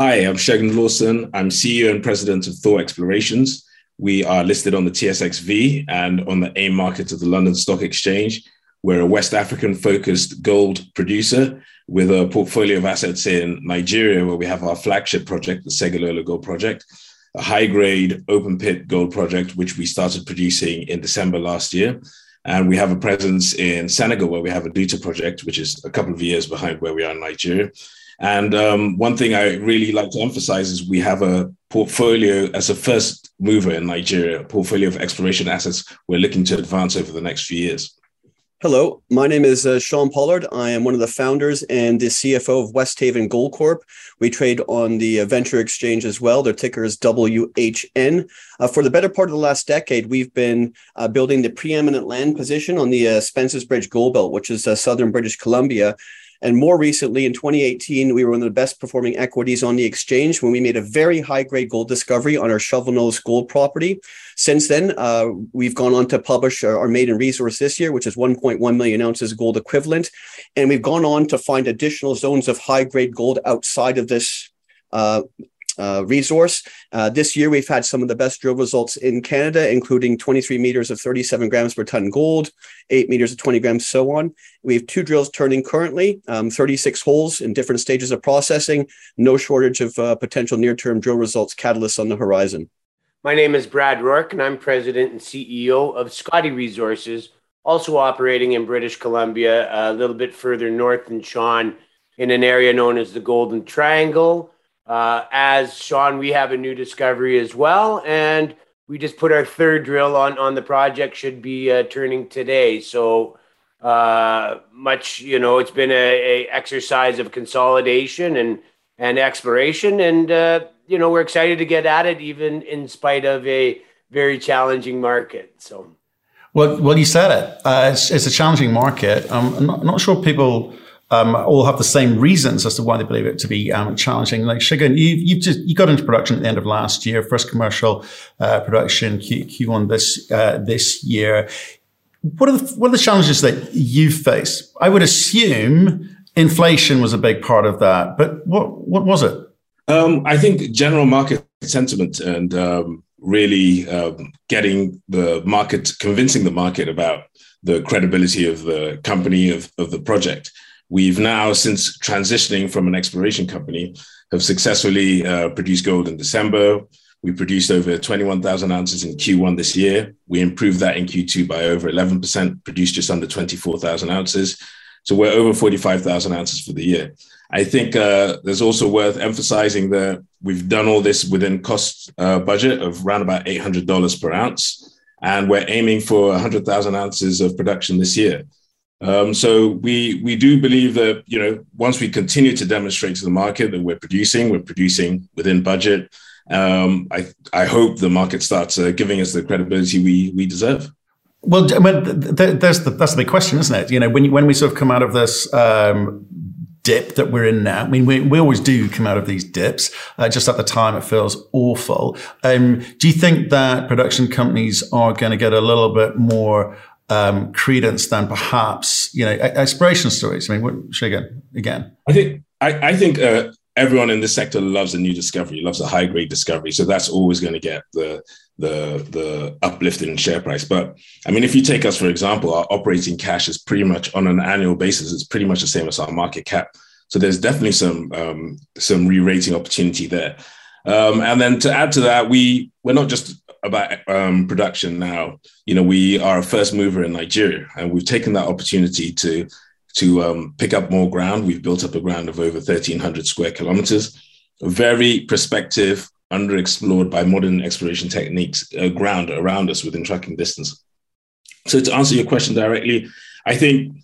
Hi, I'm Segun Lawson. I'm CEO and president of Thor Explorations. We are listed on the TSXV and on the AIM market of the London Stock Exchange. We're a West African focused gold producer with a portfolio of assets in Nigeria, where we have our flagship project, the Segilola Gold Project, a high grade open pit gold project, which we started producing in December last year. And we have a presence in Senegal, where we have a Douta project, which is a couple of years behind where we are in Nigeria. And um, one thing I really like to emphasize is we have a portfolio as a first mover in Nigeria, a portfolio of exploration assets we're looking to advance over the next few years. Hello, my name is uh, Sean Pollard. I am one of the founders and the CFO of Westhaven Gold Corp. We trade on the uh, Venture Exchange as well. Their ticker is WHN. Uh, for the better part of the last decade, we've been uh, building the preeminent land position on the uh, Spences Bridge Gold Belt, which is uh, southern British Columbia. And more recently, in 2018, we were one of the best performing equities on the exchange when we made a very high grade gold discovery on our Shovelnose gold property. Since then, uh, we've gone on to publish our, our maiden resource this year, which is 1.1 million ounces gold equivalent. And we've gone on to find additional zones of high grade gold outside of this uh, uh, resource. Uh, this year, we've had some of the best drill results in Canada, including 23 meters of 37 grams per ton gold, 8 meters of 20 grams, so on. We have two drills turning currently, um, 36 holes in different stages of processing, no shortage of uh, potential near term drill results catalysts on the horizon. My name is Brad Rourke, and I'm president and CEO of Scottie Resources, also operating in British Columbia, a little bit further north than Sean, in an area known as the Golden Triangle. Uh, as Sean, we have a new discovery as well, and we just put our third drill on on the project. Should be uh, turning today. So uh, much, you know, it's been a, a, exercise of consolidation and and exploration, and uh, you know, we're excited to get at it, even in spite of a very challenging market. So. Well, well, you said it. Uh, it's, it's, a challenging market. Um, I'm not, not sure people um, all have the same reasons as to why they believe it to be um, challenging. Like Segun, you you just you got into production at the end of last year, first commercial uh, production Q, Q1 this uh, this year. What are the what are the challenges that you face? I would assume inflation was a big part of that, but what what was it? Um, I think general market sentiment and um, really um, getting the market, convincing the market about the credibility of the company of, of the project. We've now, since transitioning from an exploration company, have successfully uh, produced gold in December. We produced over 21,000 ounces in Q1 this year. We improved that in Q2 by over 11%, produced just under 24,000 ounces. So we're over 45,000 ounces for the year. I think uh, there's also worth emphasizing that we've done all this within cost uh, budget of around about $800 per ounce. And we're aiming for 100,000 ounces of production this year. Um, so we we do believe that you know once we continue to demonstrate to the market that we're producing, we're producing within budget. Um, I I hope the market starts uh, giving us the credibility we we deserve. Well, I mean, there's the, that's the big question, isn't it? You know, when when we sort of come out of this um, dip that we're in now. I mean, we, we always do come out of these dips. Uh, just at the time, it feels awful. Um, do you think that production companies are going to get a little bit more um, credence than perhaps you know exploration stories. I mean, what, again, again. I think I, I think uh, everyone in this sector loves a new discovery, loves a high grade discovery. So that's always going to get the the the uplift in share price. But I mean, if you take us for example, our operating cash is pretty much on an annual basis. It's pretty much the same as our market cap. So there's definitely some um, some re-rating opportunity there. Um, and then to add to that, we we're not just about um, production now, you know, we are a first mover in Nigeria, and we've taken that opportunity to to um, pick up more ground. We've built up a ground of over 1,300 square kilometers, very prospective, underexplored by modern exploration techniques, uh, ground around us within tracking distance. So to answer your question directly, I think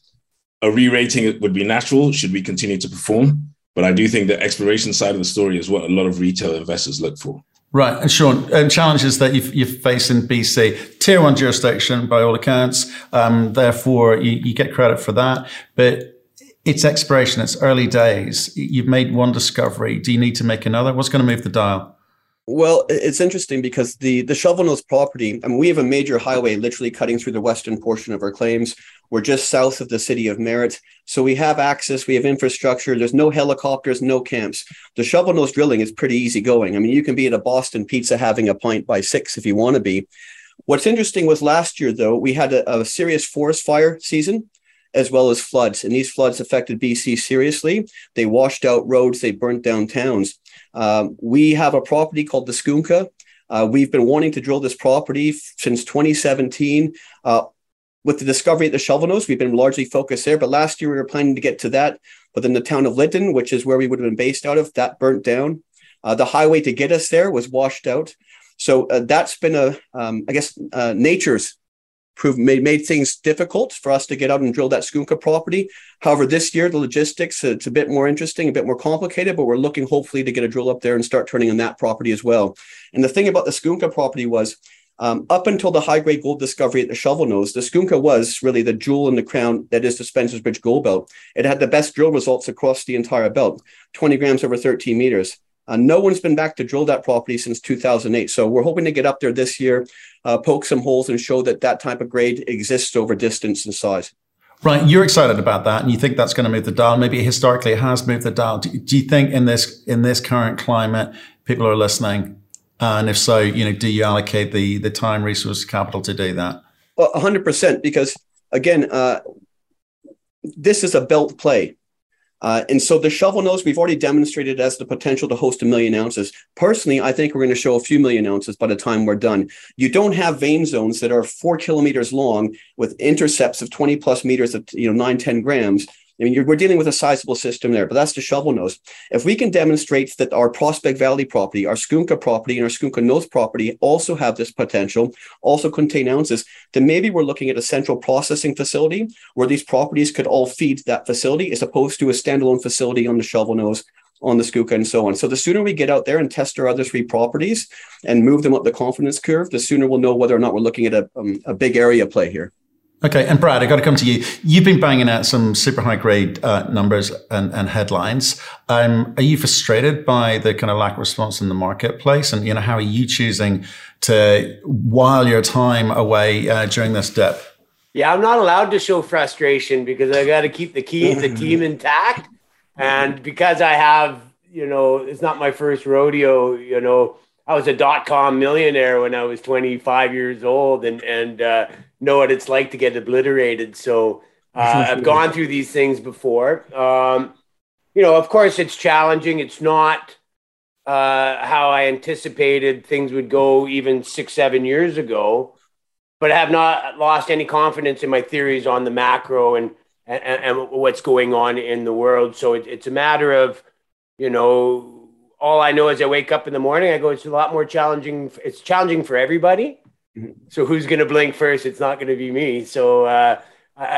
a re-rating would be natural should we continue to perform. But I do think the exploration side of the story is what a lot of retail investors look for. Right. And Sean, and challenges that you've, you've in BC, tier one jurisdiction by all accounts. Um, therefore, you, you get credit for that. But it's exploration. It's early days. You've made one discovery. Do you need to make another? What's going to move the dial? Well, it's interesting because the the Shovelnose property, I mean, we have a major highway literally cutting through the western portion of our claims. We're just south of the city of Merritt. So we have access, we have infrastructure. There's no helicopters, no camps. The Shovelnose drilling is pretty easy going. I mean, you can be at a Boston pizza having a pint by six if you want to be. What's interesting was last year, though, we had a, a serious forest fire season as well as floods. And these floods affected BC seriously. They washed out roads, they burnt down towns. Um, we have a property called the Skoonka. Uh, we've been wanting to drill this property since 2017. Uh, with the discovery at the Shovel we've been largely focused there. But last year we were planning to get to that. But then the town of Lytton, which is where we would have been based out of, that burnt down. Uh, the highway to get us there was washed out. So uh, that's been a, um, I guess, uh, nature's proved made, made things difficult for us to get out and drill that Skoonka property. However, this year the logistics it's a bit more interesting, a bit more complicated, but we're looking hopefully to get a drill up there and start turning on that property as well. And the thing about the Skoonka property was um, up until the high grade gold discovery at the Shovelnose, the Skoonka was really the jewel in the crown that is the Spences Bridge Gold Belt. It had the best drill results across the entire belt, 20 grams over 13 meters. Uh, no one's been back to drill that property since 2008. So we're hoping to get up there this year, uh, poke some holes, and show that that type of grade exists over distance and size. Right, you're excited about that, and you think that's going to move the dial. Maybe historically it has moved the dial. Do, do you think in this in this current climate, people are listening? Uh, and if so, you know, do you allocate the the time, resource, capital to do that? Well, 100%, because again, uh, this is a belt play. Uh, and so the Shovelnose, we've already demonstrated as the potential to host a million ounces. Personally, I think we're going to show a few million ounces by the time we're done. You don't have vein zones that are four kilometers long with intercepts of 20 plus meters of you know nine, 10 grams I mean, we're dealing with a sizable system there, but that's the Shovelnose. If we can demonstrate that our Prospect Valley property, our Skoonka property, and our Skoonka North property also have this potential, also contain ounces, then maybe we're looking at a central processing facility where these properties could all feed that facility as opposed to a standalone facility on the Shovelnose on the Skoonka and so on. So the sooner we get out there and test our other three properties and move them up the confidence curve, the sooner we'll know whether or not we're looking at a, um, a big area play here. Okay, and Brad, I got to come to you. You've been banging out some super high grade uh, numbers and, and headlines. Um, are you frustrated by the kind of lack of response in the marketplace? And you know, how are you choosing to while your time away uh, during this dip? Yeah, I'm not allowed to show frustration because I got to keep the key, the team intact, and because I have, you know, it's not my first rodeo. You know, I was a dot com millionaire when I was 25 years old, and and uh, know what it's like to get obliterated. So uh, I've gone through these things before. Um, you know, of course, it's challenging. It's not uh, how I anticipated things would go even six, seven years ago. But I have not lost any confidence in my theories on the macro and and, and what's going on in the world. So it, it's a matter of, you know, all I know is I wake up in the morning. I go, it's a lot more challenging. It's challenging for everybody so who's going to blink first? It's not going to be me. So, uh,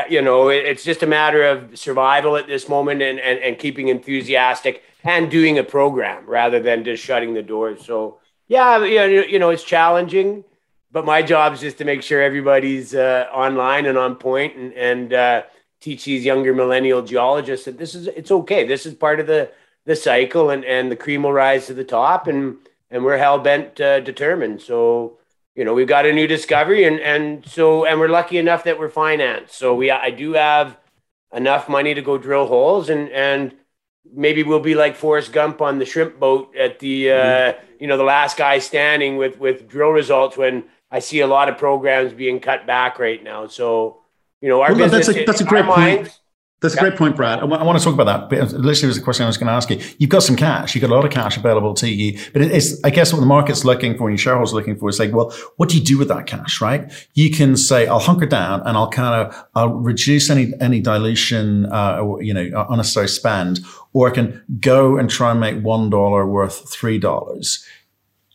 you know, it, it's just a matter of survival at this moment and, and, and keeping enthusiastic and doing a program rather than just shutting the doors. So, yeah, you know, it's challenging, but my job is just to make sure everybody's uh, online and on point and, and uh, teach these younger millennial geologists that this is, it's okay. This is part of the, the cycle and, and the cream will rise to the top and, and we're hell bent uh, determined. So, you know, we've got a new discovery, and and so and we're lucky enough that we're financed. So we I do have enough money to go drill holes, and and maybe we'll be like Forrest Gump on the shrimp boat at the uh, mm-hmm. you know the last guy standing with with drill results when I see a lot of programs being cut back right now. So you know our well, business, that's a, that's a great point. Minds, that's a great point, Brad. I want to talk about that. literally, was a question I was going to ask you. You've got some cash. You've got a lot of cash available to you. But it's, I guess, what the market's looking for and your shareholders are looking for is like, well, what do you do with that cash, right? You can say, I'll hunker down and I'll kind of, I'll reduce any, any dilution, uh, you know, unnecessary spend, or I can go and try and make $1 worth $3.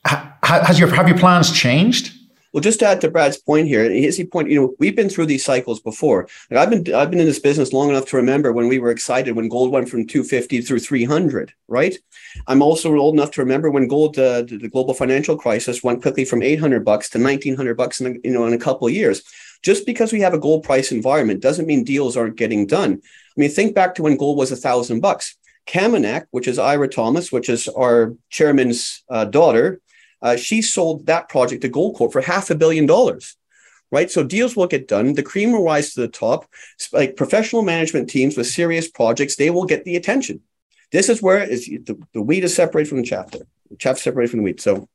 Has your, have your plans changed? Well, just to add to Brad's point here, his point, you know, we've been through these cycles before. Like I've been I've been in this business long enough to remember when we were excited when gold went from 250 through 300, right? I'm also old enough to remember when gold, uh, the global financial crisis, went quickly from 800 bucks to 1900 bucks in a, you know in a couple of years. Just because we have a gold price environment doesn't mean deals aren't getting done. I mean, think back to when gold was a thousand bucks. Kaminak, which is Eira Thomas, which is our chairman's uh, daughter, uh, she sold that project to Goldcorp for half a billion dollars. Right, so deals will get done. The cream will rise to the top. Like professional management teams with serious projects, they will get the attention. This is where is the, the wheat is separated from the chaff. Chaff separated from the wheat. So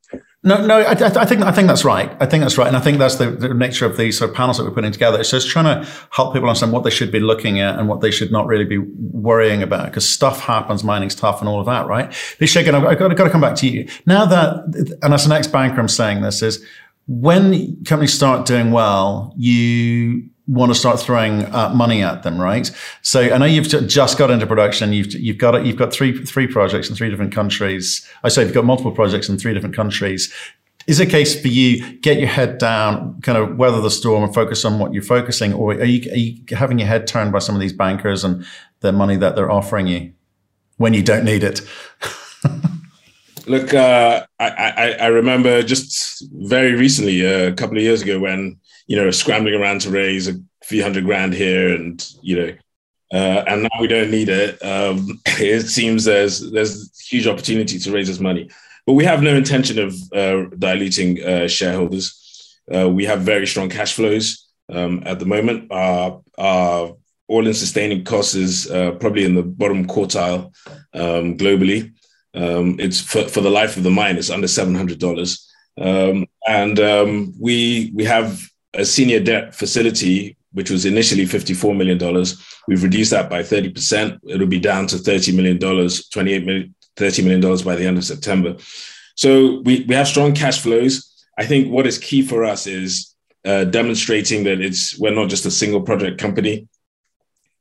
no, no, I, I, think I think that's right. I think that's right, and I think that's the, the, nature of these sort of panels that we're putting together. It's just trying to help people understand what they should be looking at and what they should not really be worrying about because stuff happens, mining's tough, and all of that, right? But I've, I've I've got to come back to you now. That and as an ex banker, I'm saying this is when companies start doing well, you want to start throwing uh, money at them, right? So I know you've just got into production. You've you've got you've got three three projects in three different countries. I say you've got multiple projects in three different countries. Is it a case for you get your head down, kind of weather the storm, and focus on what you're focusing, or are you, are you having your head turned by some of these bankers and the money that they're offering you when you don't need it? Look, uh, I, I, I remember just very recently, uh, a couple of years ago, when you know, scrambling around to raise a few hundred grand here, and you know, uh, and now we don't need it. Um, it seems there's there's huge opportunity to raise this money, but we have no intention of uh, diluting uh, shareholders. Uh, we have very strong cash flows um, at the moment. Our, our all-in sustaining costs is uh, probably in the bottom quartile um, globally. Um, it's for, for the life of the mine, it's under seven hundred dollars. Um, and um, we we have a senior debt facility, which was initially $54 million. We've reduced that by 30%. It'll be down to $30 million, $28 million, $30 million by the end of September. So we, we have strong cash flows. I think what is key for us is uh, demonstrating that it's we're not just a single project company.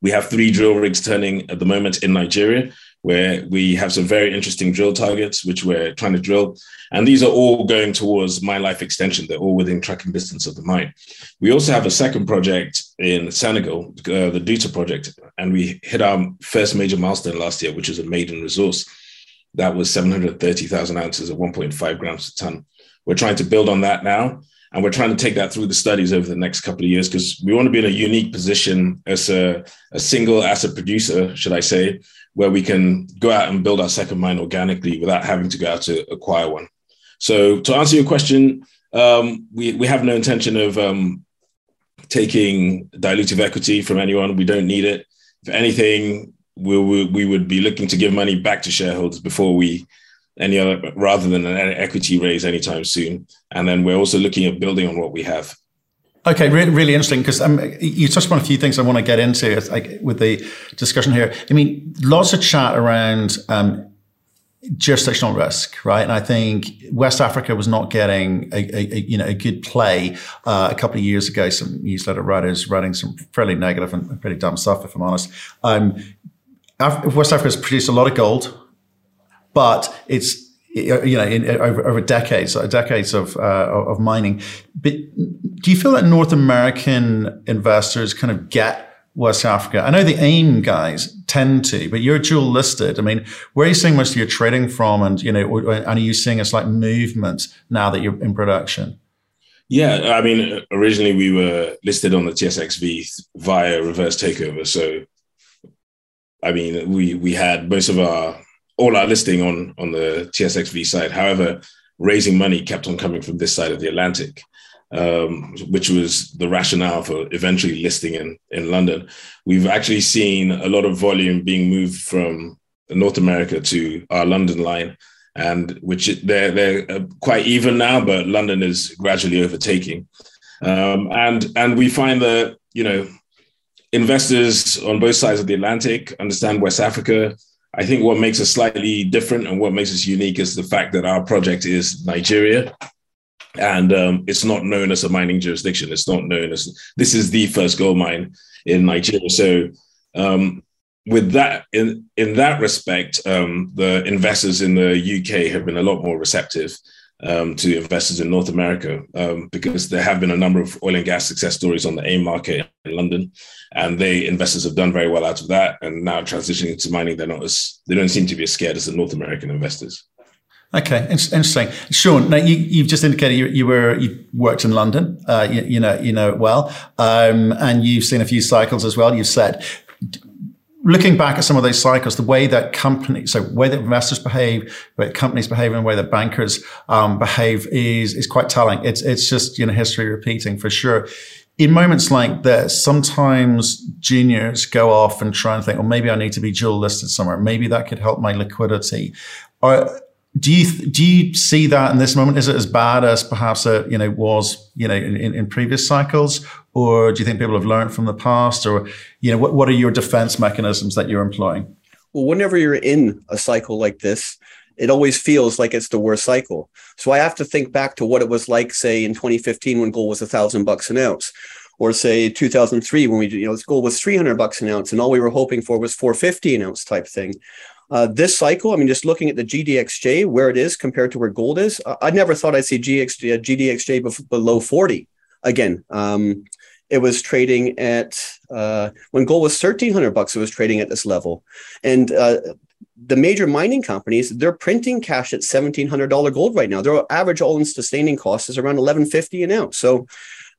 We have three drill rigs turning at the moment in Nigeria where we have some very interesting drill targets, which we're trying to drill. And these are all going towards mine life extension. They're all within tracking distance of the mine. We also have a second project in Senegal, uh, the Douta project, and we hit our first major milestone last year, which is a maiden resource. That was 730,000 ounces at 1.5 grams per ton. We're trying to build on that now. And we're trying to take that through the studies over the next couple of years because we want to be in a unique position as a, a single asset producer, should I say, where we can go out and build our second mine organically without having to go out to acquire one. So to answer your question, um, we, we have no intention of um, taking dilutive equity from anyone. We don't need it. If anything, we, we, we would be looking to give money back to shareholders before we any other rather than an equity raise anytime soon. And then we're also looking at building on what we have. Okay, really, interesting because um, you touched upon a few things I want to get into like, with the discussion here. I mean, lots of chat around um, jurisdictional risk, right? And I think West Africa was not getting a, a, a you know a good play uh, a couple of years ago. Some newsletter writers writing some fairly negative and pretty dumb stuff, if I'm honest. Um, West Africa has produced a lot of gold, but it's you know, in, over, over decades, decades of uh, of mining. But do you feel that North American investors kind of get West Africa? I know the AIM guys tend to, but you're dual listed. I mean, where are you seeing most of your trading from, and you know, and are you seeing a slight movement now that you're in production? Yeah, I mean, originally we were listed on the TSXV via reverse takeover. So, I mean, we we had most of our all our listing on on the TSXV side. However, raising money kept on coming from this side of the Atlantic, um, which was the rationale for eventually listing in in London. We've actually seen a lot of volume being moved from North America to our London line, and which they're they're uh, quite even now, but London is gradually overtaking. Um, and and we find that you know investors on both sides of the Atlantic understand West Africa I think what makes us slightly different and what makes us unique is the fact that our project is Nigeria. And um, it's not known as a mining jurisdiction. It's not known as this is the first gold mine in Nigeria. So, um, with that, in in that respect, um, the investors in the UK have been a lot more receptive um, to investors in North America um, because there have been a number of oil and gas success stories on the AIM market in London, and they investors have done very well out of that. And now transitioning to mining, they're not as they don't seem to be as scared as the North American investors. Okay, interesting. Sean, now you, have just indicated you, you, were you worked in London. Uh, you, you, know you know it well, um, and you've seen a few cycles as well. You've said looking back at some of those cycles, the way that companies, so way that investors behave, way companies behave, and the way that bankers um, behave is is quite telling. It's it's just you know history repeating for sure. In moments like this, sometimes juniors go off and try and think, well, maybe I need to be dual listed somewhere. Maybe that could help my liquidity. Are, do you do you see that in this moment? Is it as bad as perhaps it you know was you know in, in previous cycles, or do you think people have learned from the past, or you know what what are your defense mechanisms that you're employing? Well, whenever you're in a cycle like this, it always feels like it's the worst cycle. So I have to think back to what it was like, say, in 2015 when gold was a thousand bucks an ounce, or say 2003 when we you know this gold was 300 bucks an ounce, and all we were hoping for was 450 an ounce type thing. Uh, this cycle, I mean, just looking at the GDXJ, where it is compared to where gold is, I never thought I'd see uh, GDXJ below 40 again. Um, it was trading at uh, when gold was 1300 bucks it was trading at this level. And uh, the major mining companies they're printing cash at $1700 gold right now. Their average all-in sustaining cost is around 1150 an ounce. So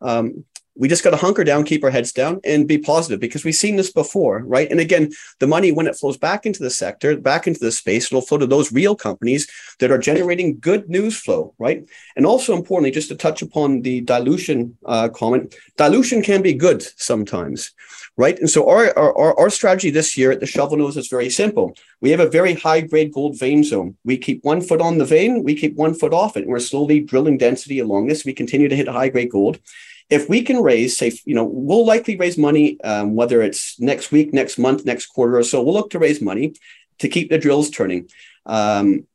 um, we just got to hunker down, keep our heads down, and be positive because we've seen this before, right? And again, the money, when it flows back into the sector, back into the space, it'll flow to those real companies that are generating good news flow, right? And also importantly, just to touch upon the dilution uh, comment, dilution can be good sometimes, right? And so our, our, our strategy this year at the Shovelnose is very simple. We have a very high grade gold vein zone. We keep one foot on the vein, we keep one foot off it. and We're slowly drilling density along this. We continue to hit high grade gold if we can raise, say, you know, we'll likely raise money, um, whether it's next week, next month, next quarter or so, we'll look to raise money to keep the drills turning. Um,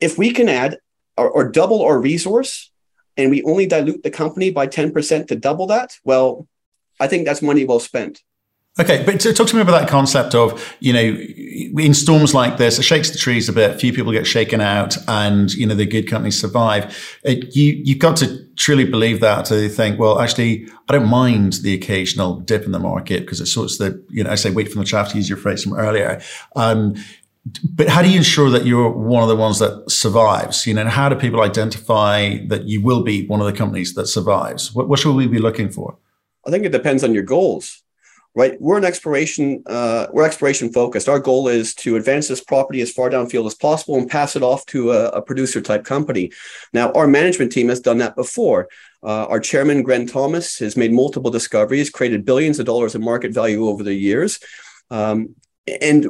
if we can add or, or double our resource and we only dilute the company by 10% to double that, well, I think that's money well spent. Okay, but talk to me about that concept of, you know, in storms like this, it shakes the trees a bit. Few people get shaken out, and you know the good companies survive. It, you you've got to truly believe that to think, well, actually, I don't mind the occasional dip in the market because it sorts the, you know, I say wait for the chaff to use your phrase from earlier. Um, but how do you ensure that you're one of the ones that survives? You know, and how do people identify that you will be one of the companies that survives? What, what should we be looking for? I think it depends on your goals right? We're an exploration, uh, we're exploration focused. Our goal is to advance this property as far downfield as possible and pass it off to a, a producer type company. Now, our management team has done that before. Uh, our chairman, Gren Thomas, has made multiple discoveries, created billions of dollars in market value over the years. Um, and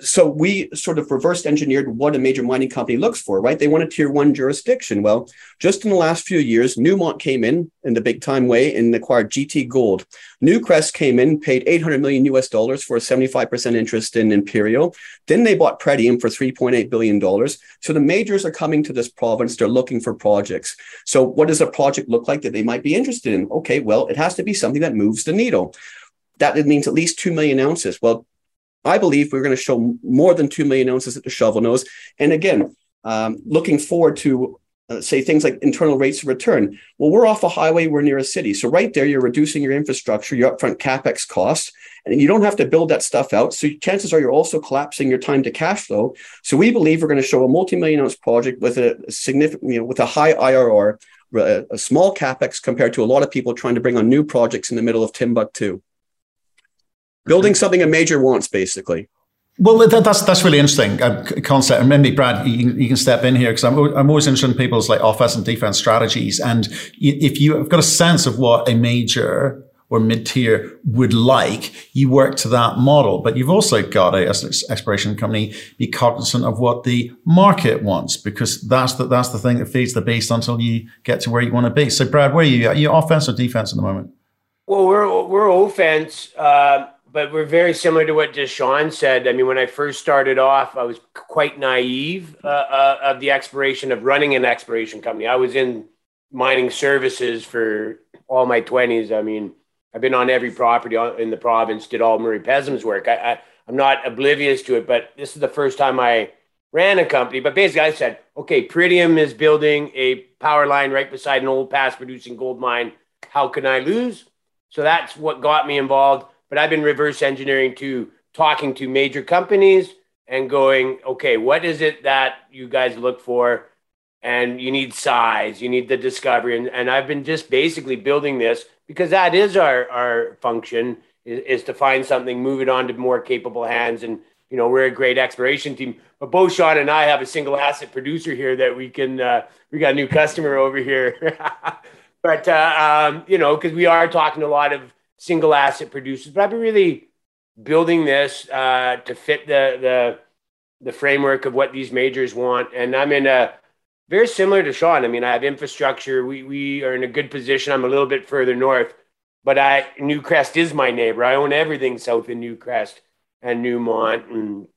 so we sort of reverse engineered what a major mining company looks for, right? They want a tier one jurisdiction. Well, just in the last few years, Newmont came in in the big time way and acquired GT Gold. Newcrest came in, paid 800 million US dollars for a 75% interest in Imperial. Then they bought Pretium for 3.8 billion dollars. So the majors are coming to this province. They're looking for projects. So what does a project look like that they might be interested in? Okay, well, it has to be something that moves the needle. That means at least 2 million ounces. Well, I believe we're going to show more than 2 million ounces at the Shovelnose. And again, um, looking forward to uh, say things like internal rates of return. Well, we're off a highway, we're near a city. So right there, you're reducing your infrastructure, your upfront capex costs, and you don't have to build that stuff out. So chances are you're also collapsing your time to cash flow. So we believe we're going to show a multi-million ounce project with a significant, you know, with a high IRR, a small capex compared to a lot of people trying to bring on new projects in the middle of Timbuktu building something a major wants, basically. Well, that, that's that's really interesting uh, concept. And maybe Brad, you, you, can step in here because I'm I'm always interested in people's like offense and defense strategies. And if you have got a sense of what a major or mid tier would like, you work to that model. But you've also got to, as an exploration company, be cognizant of what the market wants because that's the that's the thing that feeds the beast until you get to where you want to be. So, Brad, where are you? Are you offense or defense at the moment? Well, we're we're offense. Uh, but we're very similar to what Deshaun said. I mean, when I first started off, I was quite naive uh, uh, of the exploration of running an exploration company. I was in mining services for all my twenties. I mean, I've been on every property in the province, did all Murray Pesham's work. I, I, I'm not oblivious to it, but this is the first time I ran a company. But basically, I said, okay, Pretium is building a power line right beside an old past producing gold mine. How can I lose? So that's what got me involved but I've been reverse engineering to talking to major companies and going, okay, what is it that you guys look for? And you need size, you need the discovery. And, and I've been just basically building this because that is our, our function is, is to find something, move it on to more capable hands, and you know we're a great exploration team. But both Sean and I have a single asset producer here that we can. Uh, we got a new customer over here, but uh, um, you know because we are talking to a lot of single asset producers. But I've been really building this uh, to fit the the the framework of what these majors want, and I'm in a very similar to Sean. I mean, I have infrastructure. We we are in a good position. I'm a little bit further north, but I Newcrest is my neighbor. I own everything south of Newcrest and Newmont, and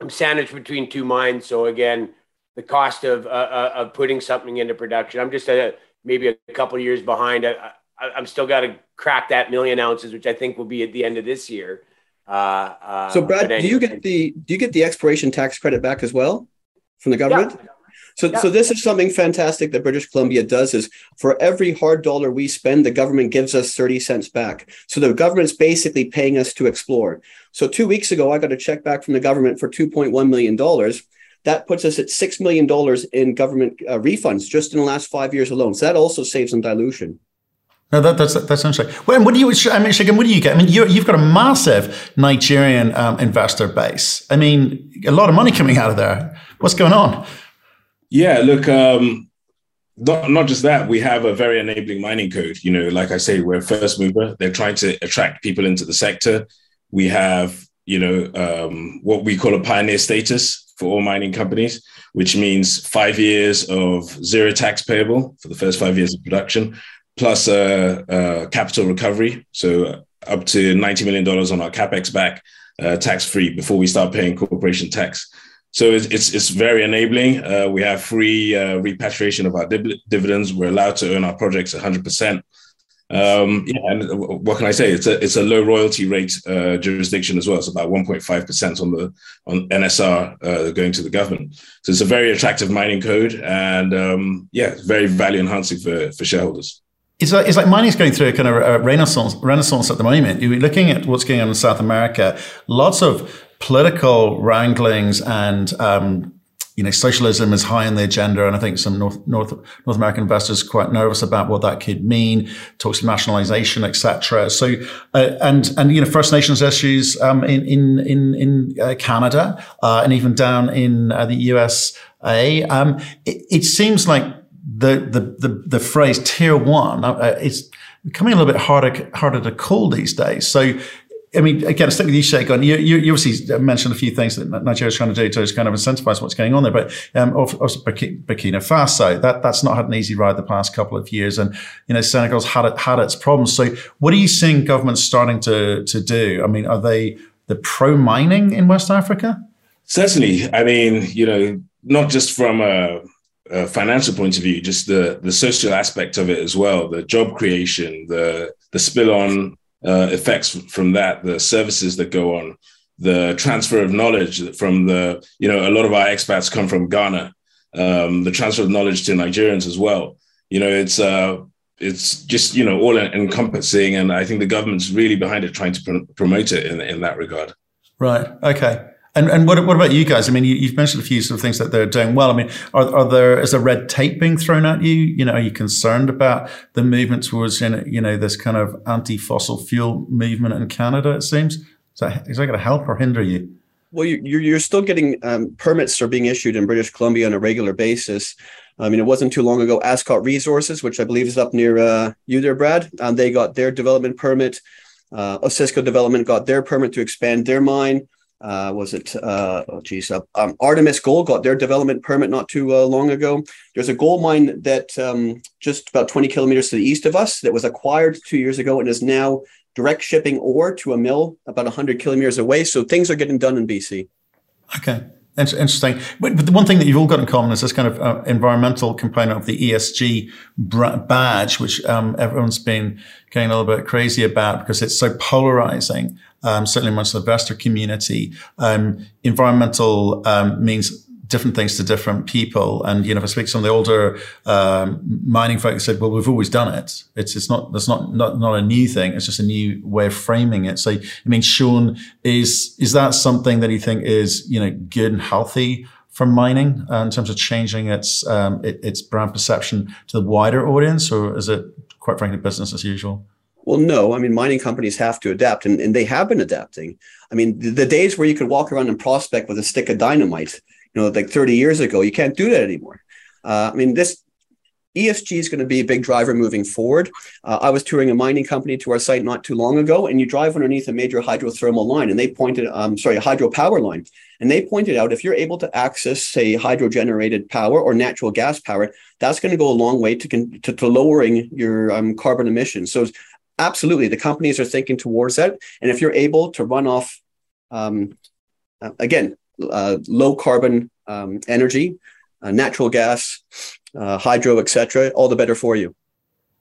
I'm sandwiched between two mines. So again, the cost of uh, uh of putting something into production, I'm just a, maybe a couple years behind. I, I, I'm still got to crack that million ounces, which I think will be at the end of this year. Uh, uh, so, Brad, anyway. do you get the do you get the exploration tax credit back as well from the government? Yeah. So, yeah. so this is something fantastic that British Columbia does is for every hard dollar we spend, the government gives us 30 cents back. So the government's basically paying us to explore. So two weeks ago, I got a check back from the government for $2.1 million. That puts us at $6 million in government uh, refunds just in the last five years alone. So that also saves on dilution. No, that, that's that's interesting. Well, what do you? I mean, Segun, what do you get? I mean, you have got a massive Nigerian um, investor base. I mean, a lot of money coming out of there. What's going on? Yeah, look, um, not, not just that, we have a very enabling mining code. You know, like I say, we're a first mover. They're trying to attract people into the sector. We have, you know, um, what we call a pioneer status for all mining companies, which means five years of zero tax payable for the first five years of production, plus capital recovery. So up to $90 million on our capex back, uh, tax free before we start paying corporation tax. So it's, it's, it's very enabling. Uh, we have free uh, repatriation of our div- dividends. We're allowed to earn our projects 100%. Um, yeah, and what can I say? It's a it's a low royalty rate uh, jurisdiction as well. It's about 1.5 percent on the on NSR uh, going to the government. So it's a very attractive mining code, and um, yeah, very value enhancing for for shareholders. It's like, it's like mining's going through a kind of a renaissance renaissance at the moment. You're looking at what's going on in South America. Lots of political wranglings and um, you know, socialism is high on the agenda, and I think some North North North American investors are quite nervous about what that could mean. Talks of nationalization, etc. So, uh, and and you know, First Nations issues um, in in in in uh, Canada uh, and even down in uh, the USA. Um, it, it, seems like the the the, the phrase tier one uh, is becoming a little bit harder harder to call these days. So I mean, again, stick with you, Segun. You, you, you, obviously mentioned a few things that Nigeria is trying to do to kind of incentivize what's going on there. But um, also Burkina Faso, that, that's not had an easy ride the past couple of years. And, you know, Senegal's had it, had its problems. So what are you seeing governments starting to, to do? I mean, are they the pro mining in West Africa? Certainly. I mean, you know, not just from a, a financial point of view, just the, the social aspect of it as well, the job creation, the, the spill on uh, effects from that, the services that go on, the transfer of knowledge from the, you know, a lot of our expats come from Ghana, um, the transfer of knowledge to Nigerians as well. You know, it's, uh, it's just, you know, all encompassing. And I think the government's really behind it, trying to pr- promote it in, in that regard. Right. Okay. And, and what, what about you guys? I mean, you, have mentioned a few sort of things that they're doing well. I mean, are, are there, is there red tape being thrown at you? You know, are you concerned about the movement towards, you know, this kind of anti-fossil fuel movement in Canada, it seems? Is that, is that going to help or hinder you? Well, you're, you're still getting um, permits are being issued in British Columbia on a regular basis. I mean, it wasn't too long ago, Ascot Resources, which I believe is up near uh, you there, Brad, and they got their development permit. Uh, Development got their permit to expand their mine uh, was it uh, oh geez uh, um, artemis gold got their development permit not too uh, long ago. There's a gold mine that um, just about 20 kilometers to the east of us that was acquired two years ago and is now direct shipping ore to a mill about 100 kilometers away. So things are getting done in bc okay interesting. But, the one thing that you've all got in common is this kind of uh, environmental component of the ESG badge, which um, everyone's been getting a little bit crazy about because it's so polarizing um, certainly amongst the investor community. Um, environmental um, means different things to different people. And, you know, if I speak to some of the older um, mining folks said, well, we've always done it. It's, it's not, that's not, not, not a new thing. It's just a new way of framing it. So, I mean, Sean, is, is that something that you think is, you know, good and healthy for mining uh, in terms of changing its, um, it, its brand perception to the wider audience? Or is it quite frankly business as usual? Well, no. I mean, mining companies have to adapt, and, and they have been adapting. I mean, the, the days where you could walk around and prospect with a stick of dynamite, you know, like 30 years ago, you can't do that anymore. Uh, I mean, this ESG is going to be a big driver moving forward. Uh, I was touring a mining company to our site not too long ago, and you drive underneath a major hydrothermal line, and they pointed, um, sorry, a hydropower line, and they pointed out if you're able to access, say, hydro-generated power or natural gas power, that's going to go a long way to, to, to lowering your um, carbon emissions. So, absolutely, the companies are thinking towards that, and if you're able to run off, um, uh, again, uh, low carbon um, energy, uh, natural gas, uh, hydro, etc., all the better for you.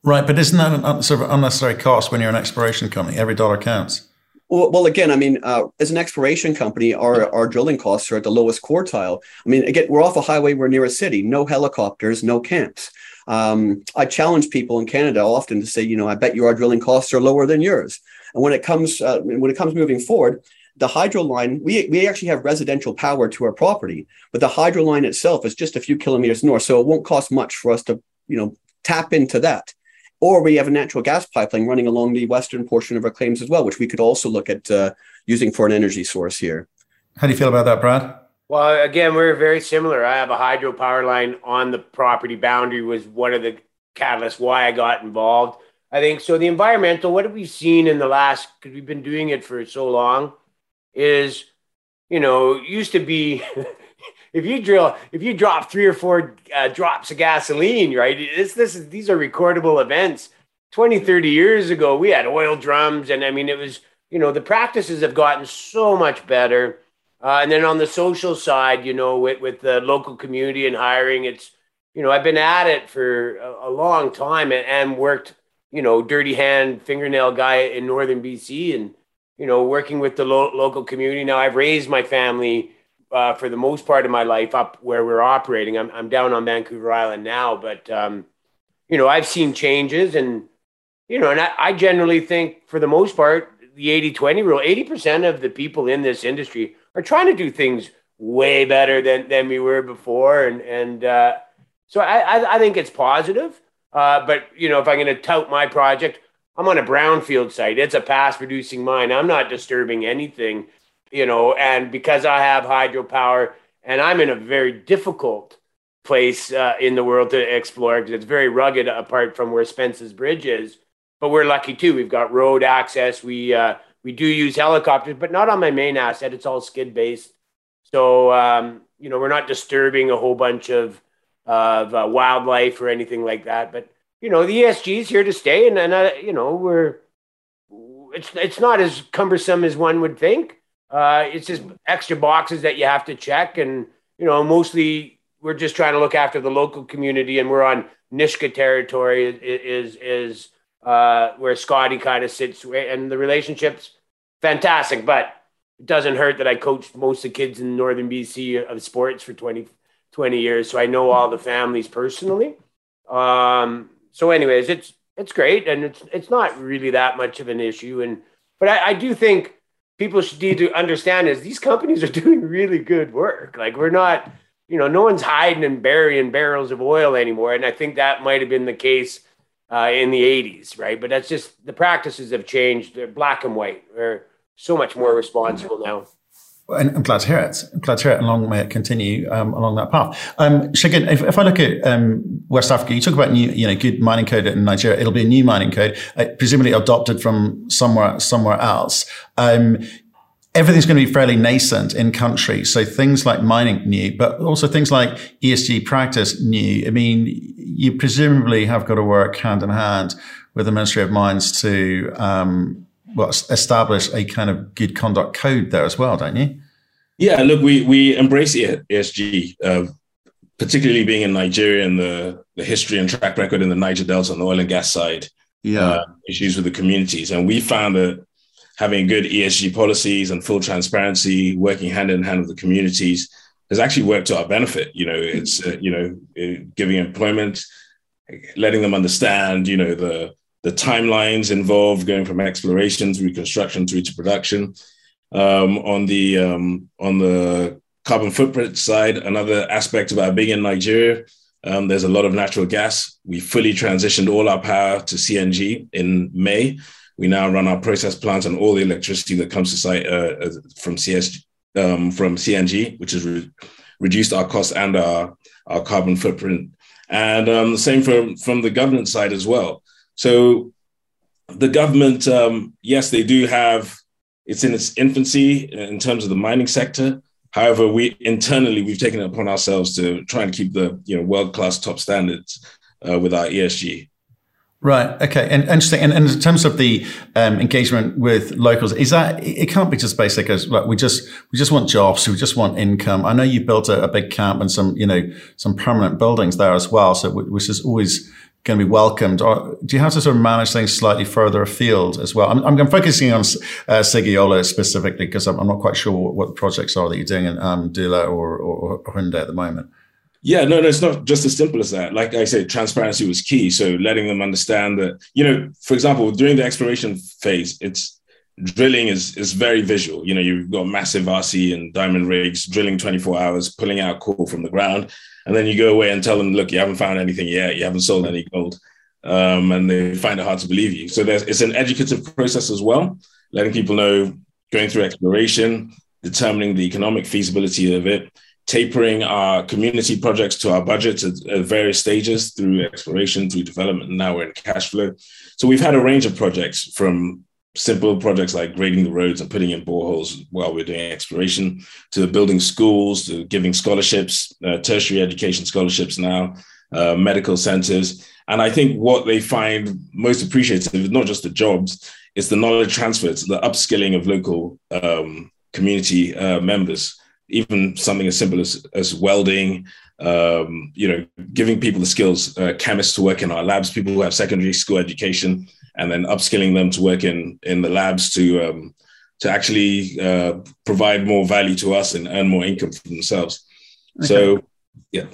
Right, but isn't that an sort of unnecessary cost when you're an exploration company? Every dollar counts. Well, well again, I mean, uh, as an exploration company, our, our drilling costs are at the lowest quartile. I mean, again, we're off a highway, we're near a city, no helicopters, no camps. Um, I challenge people in Canada often to say, you know, I bet your drilling costs are lower than yours. And when it comes uh, when it comes moving forward, the hydro line, we, we actually have residential power to our property, but the hydro line itself is just a few kilometers north. So it won't cost much for us to, you know, tap into that. Or we have a natural gas pipeline running along the western portion of our claims as well, which we could also look at uh, using for an energy source here. How do you feel about that, Brad? Well, again, we're very similar. I have a hydro power line on the property boundary was one of the catalysts why I got involved. I think so. The environmental, what have we seen in the last? Because we've been doing it for so long is, you know, used to be if you drill, if you drop three or four uh, drops of gasoline, right? This, this is, these are recordable events. 20, 30 years ago, we had oil drums. And I mean, it was, you know, the practices have gotten so much better. Uh, and then on the social side, you know, with, with the local community and hiring, it's, you know, I've been at it for a, a long time and, and worked, you know, dirty hand fingernail guy in northern BC and, you know, working with the lo- local community. Now I've raised my family uh, for the most part of my life up where we're operating. I'm, I'm down on Vancouver Island now, but, um, you know, I've seen changes and, you know, and I, I generally think for the most part, the 80 20 rule, 80% of the people in this industry are trying to do things way better than, than we were before. And, and, uh, so I, I, I think it's positive. Uh, but you know, if I'm going to tout my project, I'm on a brownfield site. It's a past producing mine. I'm not disturbing anything, you know, and because I have hydropower and I'm in a very difficult place uh, in the world to explore because it's very rugged apart from where Spences Bridge is. But we're lucky too. We've got road access. We uh, we do use helicopters, but not on my main asset. It's all skid based. So um, you know, we're not disturbing a whole bunch of of uh, wildlife or anything like that. But you know, the ESG is here to stay, and and you know, we're it's it's not as cumbersome as one would think. Uh, it's just extra boxes that you have to check, and you know, mostly we're just trying to look after the local community, and we're on Nisga'a territory. Is is, is uh, where Scottie kind of sits, and the relationships fantastic, but it doesn't hurt that I coached most of the kids in northern BC of sports for 20, 20 years, so I know all the families personally. Um, so, anyways, it's it's great, and it's it's not really that much of an issue. And but I, I do think people should need to understand is these companies are doing really good work. Like we're not, you know, no one's hiding and burying barrels of oil anymore. And I think that might have been the case uh, in the 80s, right? But that's just the practices have changed. They're black and white. We're so much more responsible now. And I'm glad to hear it. I'm glad to hear it. And long may it continue um, along that path. Um, Segun, if, if, I look at um, West Africa, you talk about new, you know, good mining code in Nigeria. It'll be a new mining code, uh, presumably adopted from somewhere somewhere else. Um, everything's going to be fairly nascent in country. So things like mining new, but also things like ESG practice new. I mean, you presumably have got to work hand in hand with the Ministry of Mines to um, well, establish a kind of good conduct code there as well, don't you? Yeah, look, we we embrace ESG, uh, particularly being in Nigeria and the the history and track record in the Niger Delta on the oil and gas side. Yeah, uh, issues with the communities, and we found that having good ESG policies and full transparency, working hand in hand with the communities, has actually worked to our benefit. You know, it's uh, you know uh, giving employment, letting them understand, you know, the the timelines involved going from exploration through construction through to production. Um, on the um, on the carbon footprint side, another aspect about being in Nigeria, Um, there's a lot of natural gas. We fully transitioned all our power to CNG in May. We now run our process plants and all the electricity that comes to site uh, from CS um, from CNG, which has re- reduced our costs and our, our carbon footprint. And um, the same from, from the government side as well. So the government, um, yes, they do have, it's in its infancy in terms of the mining sector. However, we internally, we've taken it upon ourselves to try and keep the you know, world-class top standards uh, with our ESG. Right. Okay. And interesting. And, and in terms of the um, engagement with locals, is that it can't be just basic as like we just we just want jobs, we just want income. I know you built a, a big camp and some you know some permanent buildings there as well, so which is always going to be welcomed. Or do you have to sort of manage things slightly further afield as well? I'm, I'm focusing on uh, specifically because I'm, I'm, not quite sure what, what, the projects are that you're doing in um, Douta or, or, or Houndé at the moment. Yeah, no, no, it's not just as simple as that. Like I said, transparency was key. So letting them understand that, you know, for example, during the exploration phase, it's drilling is is very visual. You know, you've got massive RC and diamond rigs drilling 24 hours, pulling out coal from the ground. And then you go away and tell them, look, you haven't found anything yet, you haven't sold any gold. Um, and they find it hard to believe you. So it's an educative process as well, letting people know going through exploration, determining the economic feasibility of it, tapering our community projects to our budgets at, at, various stages through exploration, through development, and now we're in cash flow. So we've had a range of projects from simple projects like grading the roads and putting in boreholes while we're doing exploration to building schools, to giving scholarships, uh, tertiary education scholarships now, uh, medical centers. And I think what they find most appreciative is not just the jobs, it's the knowledge transfer, it's the upskilling of local um, community uh, members even something as simple as, as welding, um, you know, giving people the skills, uh, chemists to work in our labs, people who have secondary school education, and then upskilling them to work in in the labs to um, to actually uh, provide more value to us and earn more income for themselves. Okay. So, yeah.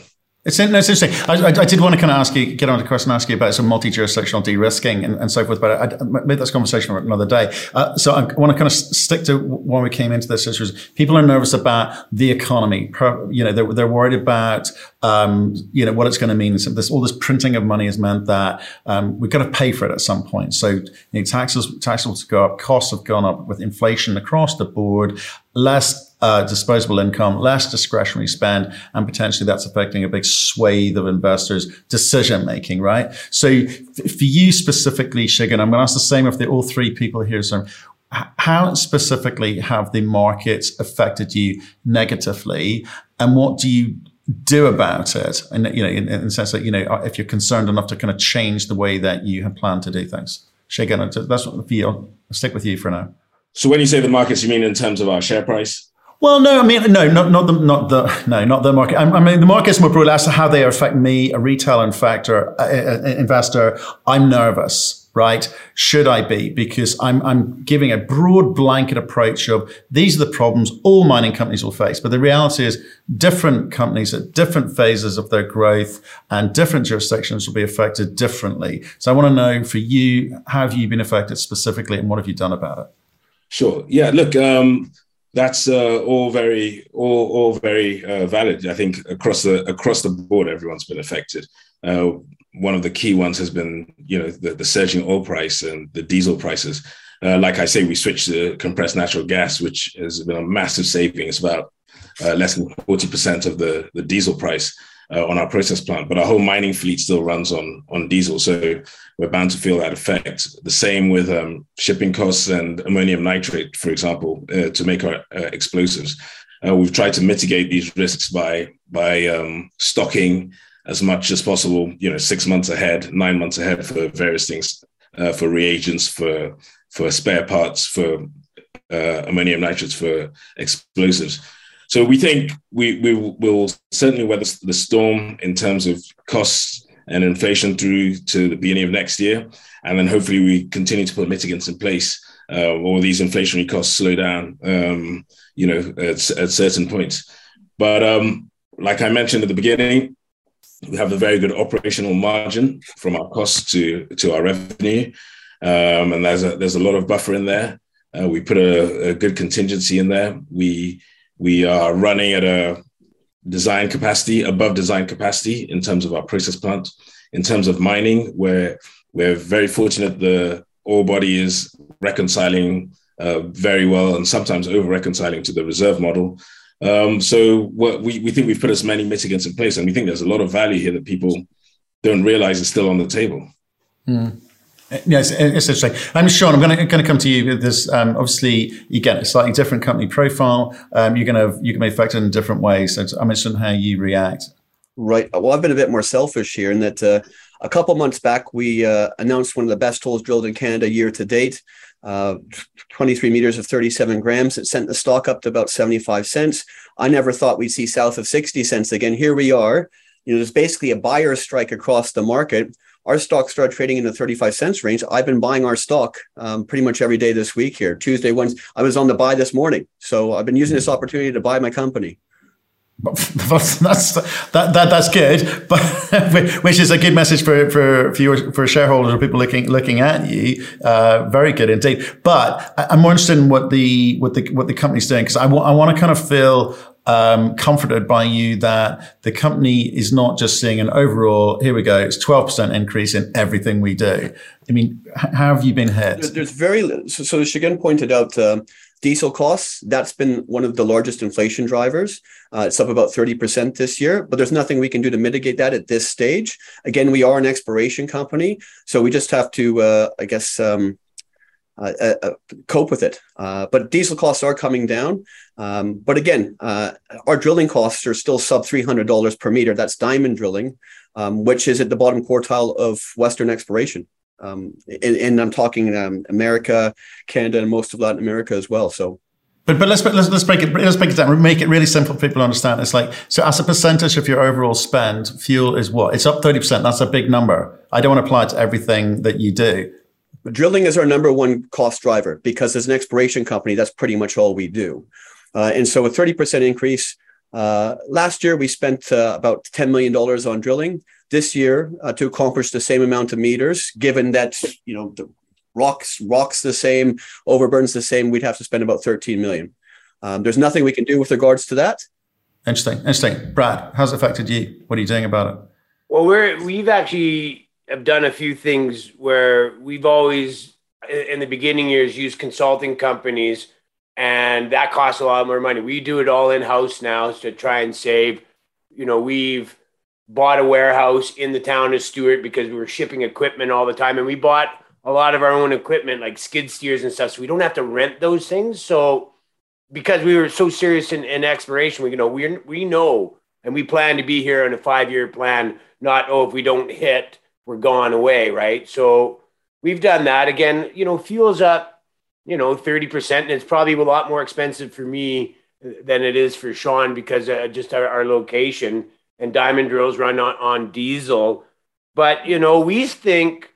It's, it's interesting. I, I, I, did want to kind of ask you, get on to question, ask you about some multi-jurisdictional de-risking and, and so forth, but I, I made this conversation another day. Uh, so I want to kind of stick to when we came into this, which was people are nervous about the economy. You know, they're, they're worried about, um, you know, what it's going to mean. So this, all this printing of money has meant that um, we've got to pay for it at some point. So you know, taxes, taxes will go up, costs have gone up with inflation across the board, less uh, disposable income, less discretionary spend, and potentially that's affecting a big swathe of investors' decision making, right? So f- for you specifically, Segun, I'm going to ask the same of the all three people here. So how specifically have the markets affected you negatively, and what do you do about it? And you know, in, in the sense that you know, if you're concerned enough to kind of change the way that you have planned to do things, Segun, that's what for you. I'll stick with you for now. So when you say the markets, you mean in terms of our share price? Well, no, I mean, no, not not the not the no, not the market. I, mean, the market's more broad as to how they affect me, a retail investor. investor. I'm nervous, right? Should I be? Because I'm I'm giving a broad blanket approach of these are the problems all mining companies will face. But the reality is, different companies at different phases of their growth and different jurisdictions will be affected differently. So I want to know for you, how have you been affected specifically, and what have you done about it? Sure. Yeah. Look. Um, that's uh, all very all, all very uh, valid. I think across the across the board, everyone's been affected. Uh, one of the key ones has been, you know, the, the surging oil price and the diesel prices. Uh, like I say, we switched to compressed natural gas, which has been a massive saving. It's about uh, less than forty percent of the the diesel price uh, on our process plant, but our whole mining fleet still runs on on diesel. So we're bound to feel that effect. The same with um, shipping costs and ammonium nitrate, for example, uh, to make our uh, explosives. Uh, we've tried to mitigate these risks by by um, stocking as much as possible. You know, six months ahead, nine months ahead for various things, uh, for reagents, for for spare parts, for uh, ammonium nitrates, for explosives. So we think we, we will certainly weather the storm in terms of costs and inflation through to the beginning of next year. And then hopefully we continue to put mitigants in place uh, or these inflationary costs slow down, um, you know, at, at, certain points. But um, like I mentioned at the beginning, we have a very good operational margin from our costs to, to our revenue. Um, and there's a, there's a lot of buffer in there. Uh, we put a, a, good contingency in there. We we are running at a design capacity, above design capacity in terms of our process plant. In terms of mining, where we're very fortunate the ore body is reconciling uh, very well and sometimes over reconciling to the reserve model. Um, so what we, we think we've put as many mitigants in place, and we think there's a lot of value here that people don't realize is still on the table. Mm. Yes, it's interesting. I'm Sean. I'm going to, going to come to you this. Um, obviously, you get a slightly different company profile. Um, you're going to you can be affected in different ways. So I'm interested in how you react. Right. Well, I've been a bit more selfish here in that uh, a couple months back we uh, announced one of the best holes drilled in Canada year to date. Uh, 23 meters of 37 grams. It sent the stock up to about 75 cents. I never thought we'd see south of 60 cents again. Here we are. You know, there's basically a buyer strike across the market our stock started trading in the 35 cents range. I've been buying our stock um, pretty much every day this week here. Tuesday, Wednesday, I was on the buy this morning. So I've been using this opportunity to buy my company. that's, that, that that's good, but which is a good message for for for, your, for shareholders or people looking looking at you. Uh, very good indeed. But I'm more interested in what the what the what the company's doing because I want I want to kind of feel um, comforted by you that the company is not just seeing an overall, here we go, it's 12% increase in everything we do. I mean, how have you been hit? There's very, so, so Segun pointed out um, diesel costs. That's been one of the largest inflation drivers. Uh, it's up about 30% this year, but there's nothing we can do to mitigate that at this stage. Again, we are an exploration company. So we just have to, uh, I guess, um, uh, uh, uh, cope with it. Uh, but diesel costs are coming down. Um, but again, uh, our drilling costs are still sub $300 per meter. That's diamond drilling, um, which is at the bottom quartile of Western exploration. Um, and, and, I'm talking um, America, Canada, and most of Latin America as well. So but but let's let's let's break it let's break it down. Make it really simple for people to understand. It's like so as a percentage of your overall spend, fuel is what? It's up thirty percent. That's a big number. I don't want to apply it to everything that you do. Drilling is our number one cost driver because as an exploration company, that's pretty much all we do. Uh, and so a 30% increase. Uh, last year, we spent uh, about $10 million on drilling. This year, uh, to accomplish the same amount of meters, given that, you know, the rocks, rocks the same, overburden's the same, we'd have to spend about 13 million. Um, there's nothing we can do with regards to that. Interesting. Interesting. Brad, how's it affected you? What are you doing about it? Well, we're, we've actually have done a few things where we've always in the beginning years used consulting companies and that costs a lot more money. We do it all in house now to try and save. You know, we've bought a warehouse in the town of Stewart because we were shipping equipment all the time and we bought a lot of our own equipment like skid steers and stuff so we don't have to rent those things. So because we were so serious in, in exploration, we you know we we know and we plan to be here on a 5-year plan, not oh if we don't hit were gone away, right? So we've done that. Again, you know, fuel's up, you know, 30%, and it's probably a lot more expensive for me than it is for Sean because uh, just our, our, location and diamond drills run on, on diesel. But, you know, we think,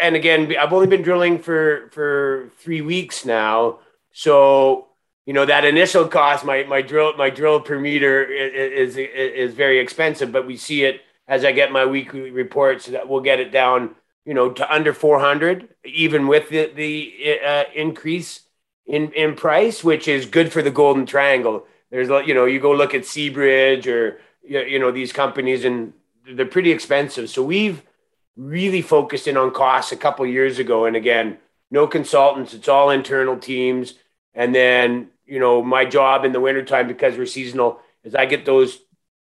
and again, I've only been drilling for, for three weeks now. So, you know, that initial cost, my, my drill, my drill per meter is, is, is very expensive, but we see it as I get my weekly reports that we'll get it down, you know, to under 400, even with the, the uh, increase in, in price, which is good for the Golden Triangle. There's, you know, you go look at Seabridge or, you know, these companies and they're pretty expensive. So we've really focused in on costs a couple years ago. And again, no consultants, it's all internal teams. And then, you know, my job in the wintertime, because we're seasonal, is I get those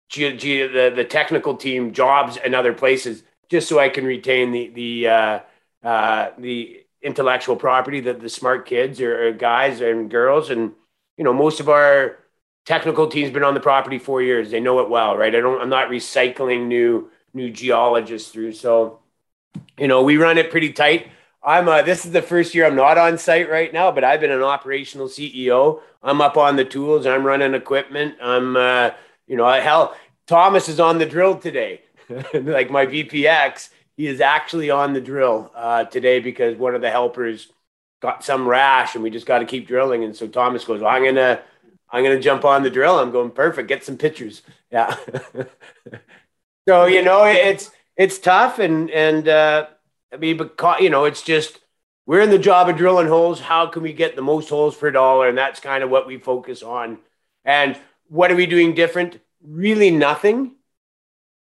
G, G, the, the technical team jobs and other places just so I can retain the the uh, uh, the intellectual property that the smart kids or, or, guys and girls and you know most of our technical team's been on the property four years. They know it well right? I don't I'm not recycling new new geologists through. So you know we run it pretty tight. I'm uh, this is the first year I'm not on site right now but I've been an operational CEO I'm up on the tools. I'm running equipment. I'm uh, you know, hell, Thomas is on the drill today. like my VPX, he is actually on the drill uh, today because one of the helpers got some rash, and we just got to keep drilling. And so Thomas goes, well, "I'm gonna, I'm gonna jump on the drill." I'm going, "Perfect, get some pictures." Yeah. so you know, it's it's tough, and and uh, I mean, but you know, it's just we're in the job of drilling holes. How can we get the most holes per dollar? And that's kind of what we focus on. And what are we doing different? really nothing.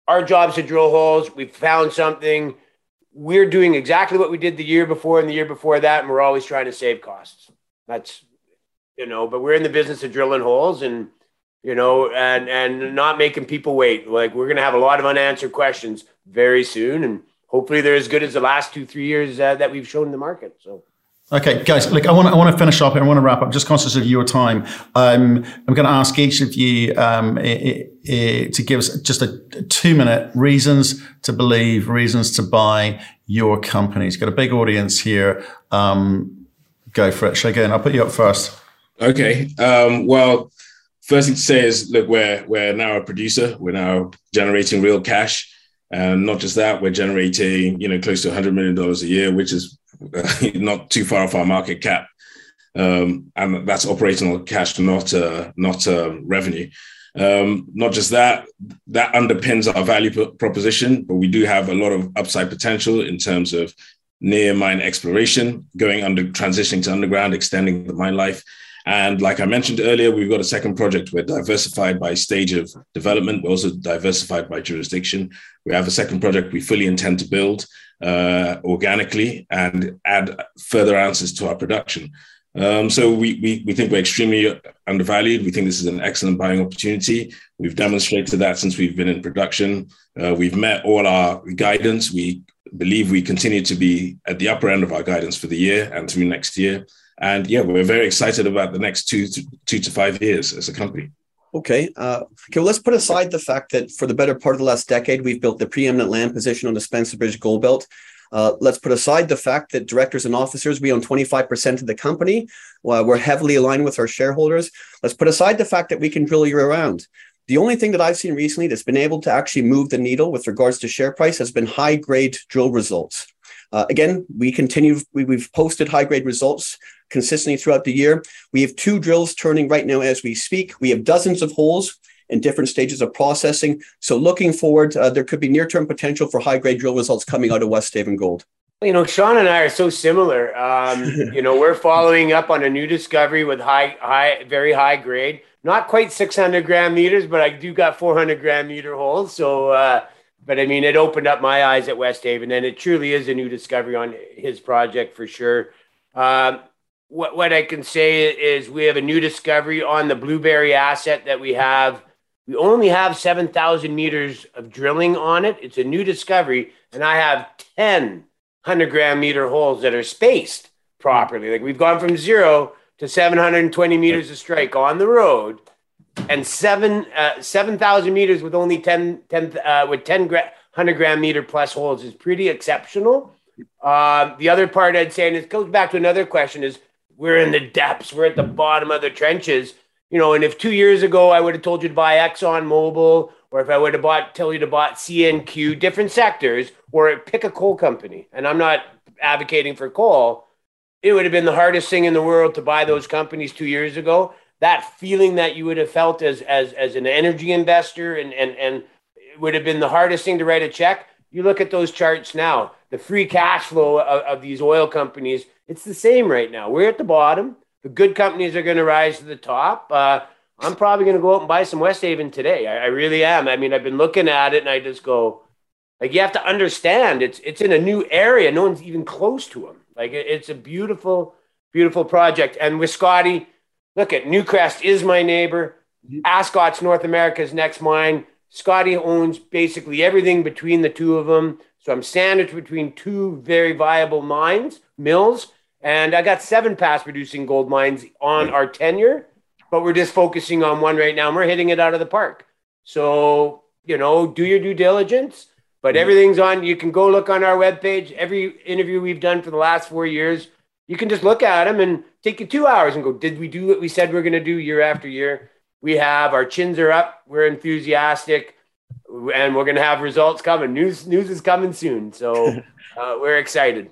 Our job is to drill holes. We've found something. We're doing exactly what we did the year before and the year before that, and we're always trying to save costs. That's you know, but we're in the business of drilling holes and you know, and and not making people wait. Like we're gonna have a lot of unanswered questions very soon, and hopefully they're as good as the last two three years uh, that we've shown the market. So. Okay, guys, look, I want to, I want to finish up and I want to wrap up. Just conscious of your time, um, I'm going to ask each of you um, to give us just a two minute reasons to believe, reasons to buy your companies. Got a big audience here. Um, go for it, Segun. I'll put you up first. Okay. Um, well, first thing to say is, look, we're we're now a producer. We're now generating real cash. And not just that, we're generating, you know, close to $100 million a year, which is not too far off our market cap. Um, and that's operational cash, not uh, not uh, revenue. Um, not just that, that underpins our value proposition, but we do have a lot of upside potential in terms of near mine exploration, going under, transitioning to underground, extending the mine life. And like I mentioned earlier, we've got a second project. We're diversified by stage of development. We're also diversified by jurisdiction. We have a second project we fully intend to build uh, organically and add further ounces to our production. Um, so we, we, we think we're extremely undervalued. We think this is an excellent buying opportunity. We've demonstrated that since we've been in production. Uh, we've met all our guidance. We believe we continue to be at the upper end of our guidance for the year and through next year. And yeah, we're very excited about the next two to, two to five years as a company. Okay. Uh, okay. Well, let's put aside the fact that for the better part of the last decade, we've built the preeminent land position on the Spences Bridge Gold Belt. Uh, let's put aside the fact that directors and officers, we own 25% of the company. Uh, we're heavily aligned with our shareholders. Let's put aside the fact that we can drill year round. The only thing that I've seen recently that's been able to actually move the needle with regards to share price has been high grade drill results. Uh, again, we continue, we, have posted high grade results consistently throughout the year. We have two drills turning right now as we speak. We have dozens of holes in different stages of processing. So looking forward, uh, there could be near-term potential for high-grade drill results coming out of Westhaven Gold. You know, Sean and I are so similar. Um, you know, we're following up on a new discovery with high, high, very high grade. Not quite 600 gram meters, but I do got 400 gram meter holes. So, uh, but I mean, it opened up my eyes at Westhaven, and it truly is a new discovery on his project for sure. Um, what what I can say is we have a new discovery on the Blueberry asset that we have. We only have 7,000 meters of drilling on it. It's a new discovery, and I have 10 100 gram meter holes that are spaced properly. Like we've gone from zero to 720 meters of strike on the road, and seven uh, 7,000 meters with only 10, 10 uh, with 10 gra- 100 gram meter plus holes is pretty exceptional. Uh, the other part I'd say, and it goes back to another question, is we're in the depths, we're at the bottom of the trenches. You know, and if two years ago I would have told you to buy Exxon Mobil, or if I would have bought tell you to buy CNQ, different sectors, or pick a coal company, and I'm not advocating for coal, it would have been the hardest thing in the world to buy those companies two years ago. That feeling that you would have felt as as as an energy investor, and and and it would have been the hardest thing to write a check. You look at those charts now, the free cash flow of, of these oil companies it's the same right now. We're at the bottom. The good companies are going to rise to the top. Uh, I'm probably going to go out and buy some Westhaven today. I, I, really am. I mean, I've been looking at it and I just go, like, you have to understand it's it's in a new area. No one's even close to them. Like, it, it's a beautiful, beautiful project. And with Scottie, look at Newcrest is my neighbor. Mm-hmm. Ascot's North America's next mine. Scottie owns basically everything between the two of them. So I'm sandwiched between two very viable mines, mills. And I got seven past producing gold mines on our tenure, but we're just focusing on one right now and we're hitting it out of the park. So, you know, do your due diligence, but mm-hmm. everything's on. You can go look on our webpage. Every interview we've done for the last four years, you can just look at them and take you two hours and go, did we do what we said we're going to do year after year? We have our chins are up. We're enthusiastic and we're going to have results coming. News, news is coming soon. So uh, we're excited.